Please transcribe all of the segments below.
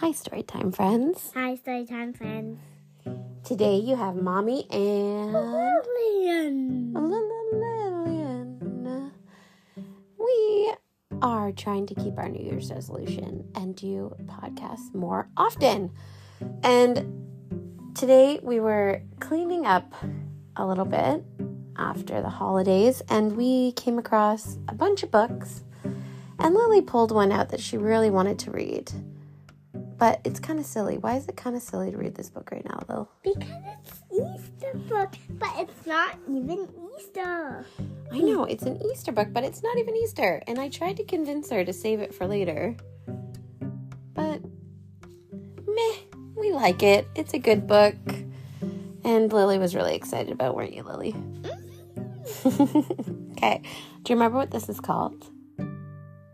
Hi, Storytime friends. Hi, Storytime friends. Today you have Mommy and Lillian. Lillian. We are trying to keep our New Year's resolution and do podcasts more often. And today we were cleaning up a little bit after the holidays and we came across a bunch of books. And Lily pulled one out that she really wanted to read. But it's kind of silly. Why is it kind of silly to read this book right now, though? Because it's Easter book, but it's not even Easter. I know it's an Easter book, but it's not even Easter. And I tried to convince her to save it for later. But meh, we like it. It's a good book. And Lily was really excited about, weren't you, Lily? Mm-hmm. okay. Do you remember what this is called?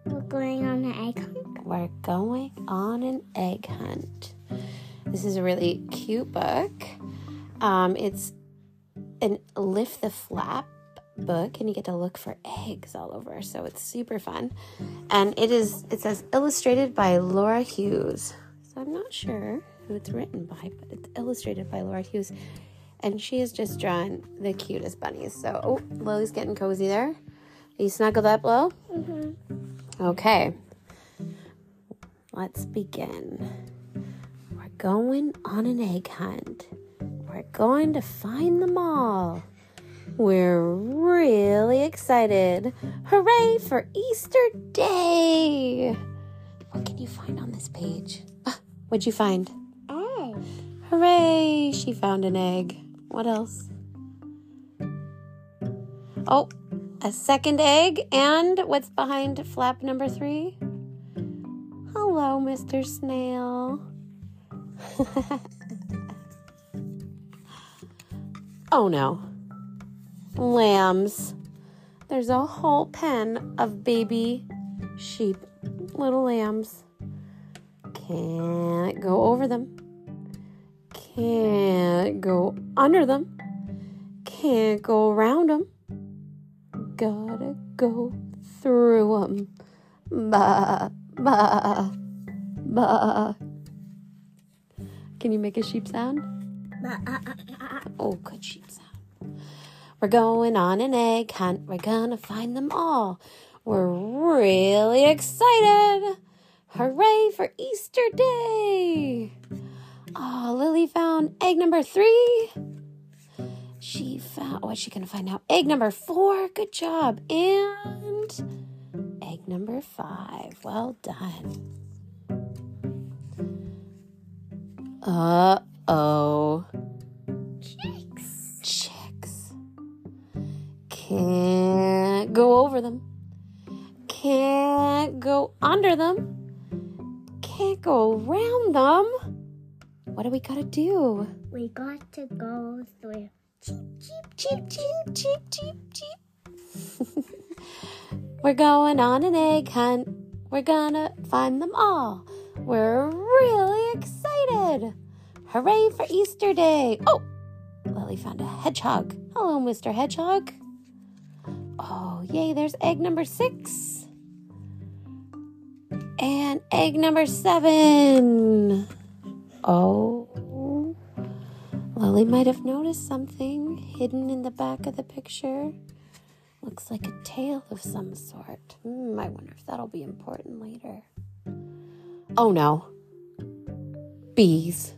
We're going on egg hunt. We're going on an egg hunt. This is a really cute book. Um, it's an lift the flap book, and you get to look for eggs all over. So it's super fun. And it is. It says illustrated by Laura Hughes. So I'm not sure who it's written by, but it's illustrated by Laura Hughes. And she has just drawn the cutest bunnies. So, oh, Lily's getting cozy there. Are you snuggled up, Lil? Mm-hmm. Okay. Let's begin. We're going on an egg hunt. We're going to find them all. We're really excited. Hooray for Easter Day! What can you find on this page? Ah, what'd you find? Egg. Hooray! She found an egg. What else? Oh, a second egg. And what's behind flap number three? Hello, Mr. Snail. oh no. Lambs. There's a whole pen of baby sheep, little lambs. Can't go over them. Can't go under them. Can't go around them. Gotta go through them. Bah, bah, bah. Can you make a sheep sound? Oh, good sheep sound. We're going on an egg hunt. We're gonna find them all. We're really excited. Hooray for Easter Day! Oh, Lily found egg number three. She found, what's she gonna find now? Egg number four. Good job. And egg number five. Well done. Uh oh. Chicks. Chicks. Can't go over them. Can't go under them. Can't go around them. What do we gotta do? We got to go through. Cheep, Cheep, cheep, cheep, cheep, cheep, cheep. We're going on an egg hunt. We're gonna find them all. We're really excited. Hooray for Easter Day. Oh, Lily found a hedgehog. Hello, Mr. Hedgehog. Oh, yay, there's egg number six. And egg number seven. Oh, Lily might have noticed something hidden in the back of the picture. Looks like a tail of some sort. Hmm, I wonder if that'll be important later. Oh no. Bees.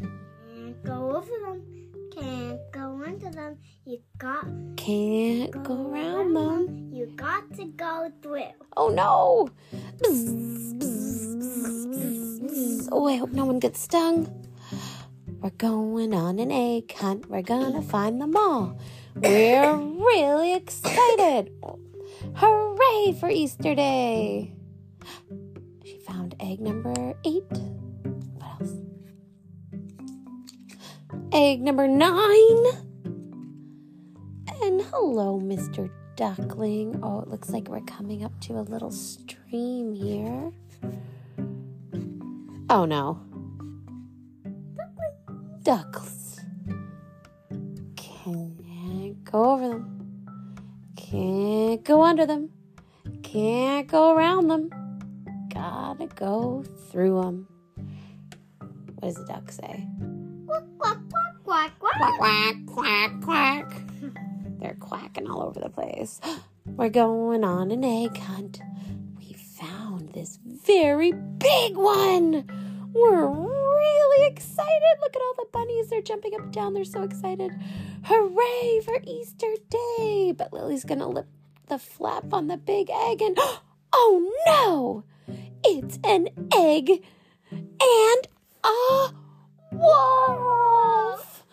Can't go over them. Can't go under them. You got Can't go around them. You got to go through. Oh no. Bzz, bzz, bzz. Oh, I hope no one gets stung. We're going on an egg hunt. We're gonna find them all. We're really excited. Hooray for Easter Day. She found egg number eight. What else? Egg number nine. And hello, Mr. Duckling. Oh, it looks like we're coming up to a little stream here. Oh no. Ducks. Can't go over them. Can't go under them. Can't go around them. Gotta go through them. What does the duck say? Quack, quack, quack, quack, Quack, quack. quack, quack, quack. They're quacking all over the place. We're going on an egg hunt. We found this very big one. We're really excited. Look at all the bunnies. They're jumping up and down. They're so excited. Hooray for Easter Day. But Lily's going to lift the flap on the big egg and oh no! It's an egg and a wolf!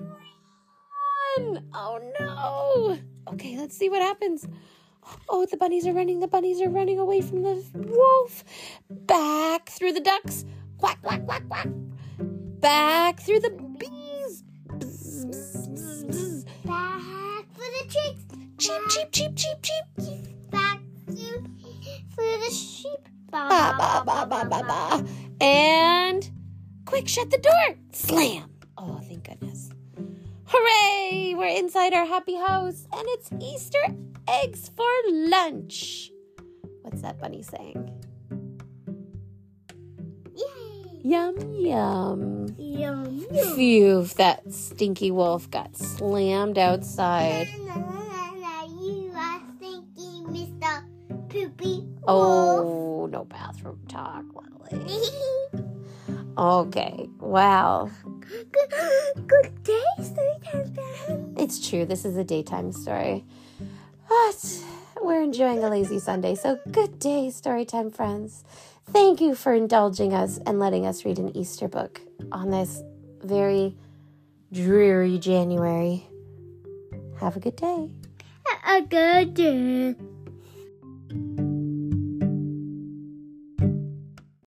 Run! Oh no! Okay, let's see what happens. Oh, the bunnies are running. The bunnies are running away from the wolf. Back through the ducks. Quack, quack, quack, quack. Back through the bees. Bzz, bzz, bzz. Back for the chicks. Cheep, cheep, cheep, cheep, cheep. Back to for the sheep. Ba, ba, ba, ba, ba, ba. And quick, shut the door. Slam. Oh, thank goodness. Hooray! We're inside our happy house and it's Easter eggs for lunch. What's that bunny saying? Yum, yum. Yum, yum. Phew, that stinky wolf got slammed outside. Na, na, na, na, You are stinky, Mr. Poopy Wolf. Oh, no bathroom talk, Lily. Okay, wow. good, good day, storytime fan. It's true, this is a daytime story. But we're enjoying a lazy Sunday, so good day, Storytime friends. Thank you for indulging us and letting us read an Easter book on this very dreary January. Have a good day. A good day.